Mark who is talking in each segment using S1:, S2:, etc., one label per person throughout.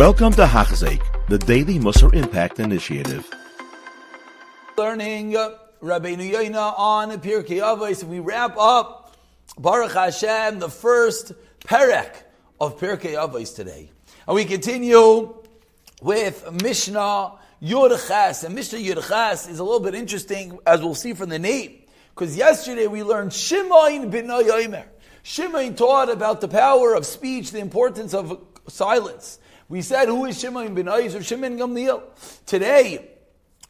S1: Welcome to Hachzik, the Daily Musar Impact Initiative.
S2: Learning uh, Rabbeinu Yoina on Pirkei Avos. We wrap up Baruch Hashem, the first perek of Pirkei Avos today. And we continue with Mishnah Yurchas. And Mishnah Yurchas is a little bit interesting, as we'll see from the name. Because yesterday we learned Shimon bin Yomer. Shimon taught about the power of speech, the importance of silence. We said, who is Shimon Oiz or Shimon Gamliel? Today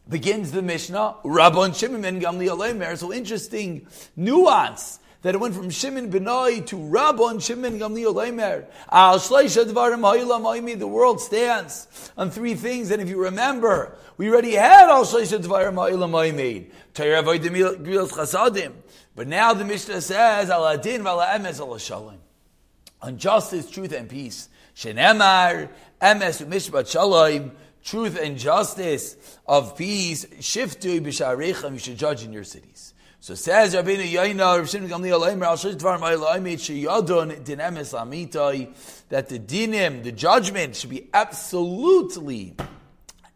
S2: begins the Mishnah, Rabban Shimon ben Gamliel Emer. So interesting nuance that it went from Shimon ben Oy to Rabban Shimon Gamliel Emer. Al the world stands on three things. And if you remember, we already had Al Shleisha Dvarim Chasadim. But now the Mishnah says, Al Adin Vala Emes Al Shalom. On justice, truth, and peace. Shenemar, emes mishpat shalom, truth and justice of peace, shiftu b'sharechem, you should judge in your cities. So says Rabbeinu Yoina, Rav Shimon Gamliel Omer, Al Shish Dvar Ma'il Din Emes Amitai, that the dinim, the judgment, should be absolutely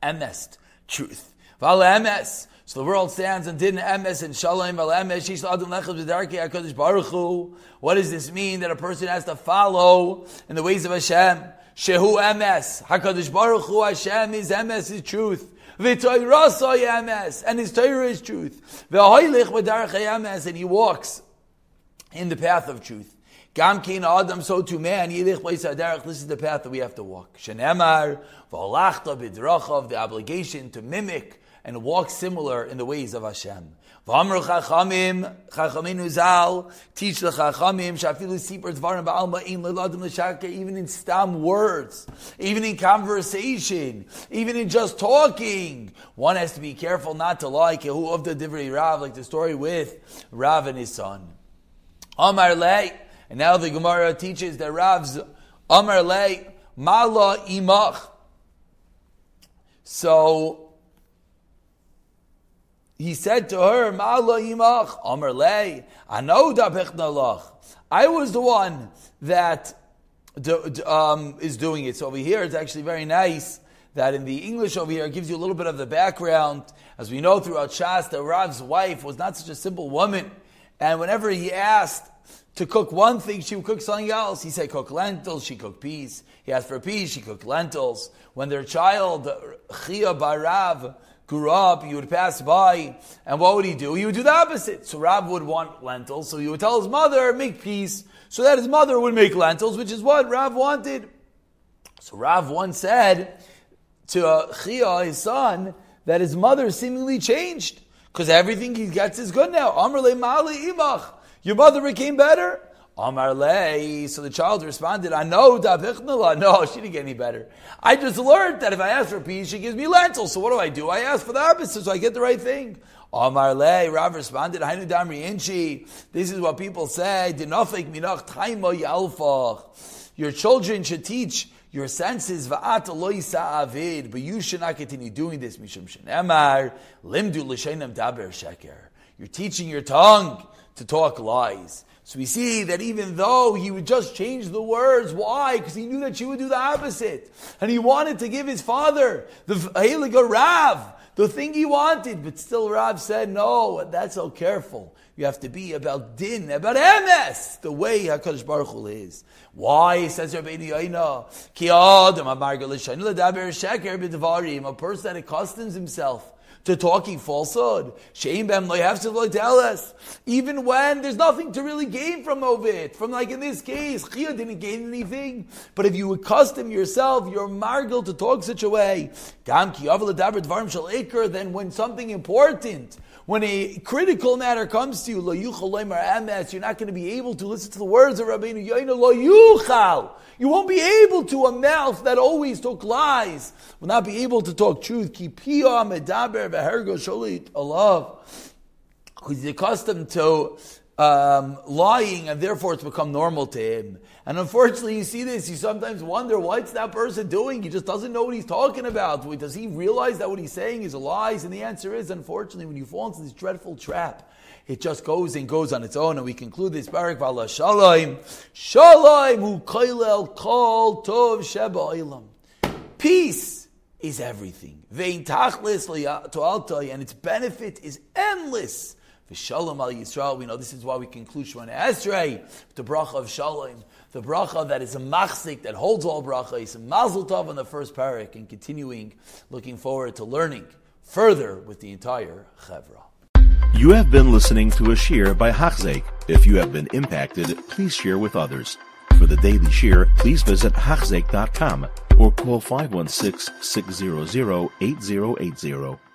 S2: emest, truth. Val emes, so the world stands and din emes and shalom val emes adam hakadosh baruch hu. What does this mean that a person has to follow in the ways of Hashem? Shehu emes hakadosh baruch hu Hashem is emes is truth. V'toyrasay emes and his Torah is truth. V'hoilich v'darkei emes and he walks in the path of truth. Gam kein adam so to man This is the path that we have to walk. Shenemar the obligation to mimic and walk similar in the ways of Hashem. V'amru chachamim, chachamim uzal, teach the chachamim, shafilu sipar dvarim ba'alma in leladim l'shaka, even in stam words, even in conversation, even in just talking. One has to be careful not to lie, kehu of the divrei Rav, like the story with Rav and his son. Amar lei, and now the Gemara teaches that Rav's Amar lei, mala imach. So, he said to her, I was the one that um, is doing it. So over here, it's actually very nice that in the English over here, it gives you a little bit of the background. As we know throughout Shas, that Rav's wife was not such a simple woman. And whenever he asked to cook one thing, she would cook something else. He said cook lentils, she cooked peas. He asked for peas, she cooked lentils. When their child, Chiya bar Rav, grew up, he would pass by, and what would he do? He would do the opposite. So Rav would want lentils, so he would tell his mother, make peace, so that his mother would make lentils, which is what Rav wanted. So Rav once said to uh, Chiya, his son, that his mother seemingly changed, because everything he gets is good now. Amrle Mali Imach. Your mother became better. Amar lei. So the child responded, I know, no, she didn't get any better. I just learned that if I ask for peas, she gives me lentils. So what do I do? I ask for the opposite so I get the right thing. Amar lei. Rav responded, Hainu damri inchi. This is what people say. Your children should teach your senses va'at avid, but you should not continue doing this. Mishum shenemar limdu l'shenam daber sheker. You're teaching your tongue to talk lies. So we see that even though he would just change the words, why? Because he knew that she would do the opposite. And he wanted to give his father, the Heliga Rav, the thing he wanted. But still Rav said, no, that's so careful. You have to be about din, about emes, the way HaKadosh Baruch Hu is. Why, says Rabbeinu Yoina, ki adam a person that accustoms himself to talking falsehood. Shame them they have to tell us. Even when there's nothing to really gain from of it. From like in this case, Chiya didn't gain anything. But if you accustom yourself, you're margal to talk such a way, then when something important when a critical matter comes to you, La Yukalima, you're not going to be able to listen to the words of Rabbeinu Yoina, lo yuchal. You won't be able to, a mouth that always talk lies, will not be able to talk truth. Kipiyah medaber v'hergo sholit. Because he's accustomed to um, lying, and therefore it's become normal to him. And unfortunately, you see this, you sometimes wonder, what's that person doing? He just doesn't know what he's talking about. Does he realize that what he's saying is lies? And the answer is, unfortunately, when you fall into this dreadful trap, it just goes and goes on its own. And we conclude this barak v'ala shalom. Shalom hu koilel kol tov sheba ilam. Peace is everything. Vein tachlis to and its benefit is endless. V'shalom al Yisrael. We know this is why we conclude Shemona Esrei, the bracha of Shalom, the bracha that is a machzik that holds all bracha. Is a mazel tov on the first parak, and continuing, looking forward to learning further with the entire chevra.
S1: You have been listening to a shiur by Hachzik. If you have been impacted, please share with others. For the daily shiur, please visit Hachzik.com or call 516 600 8080.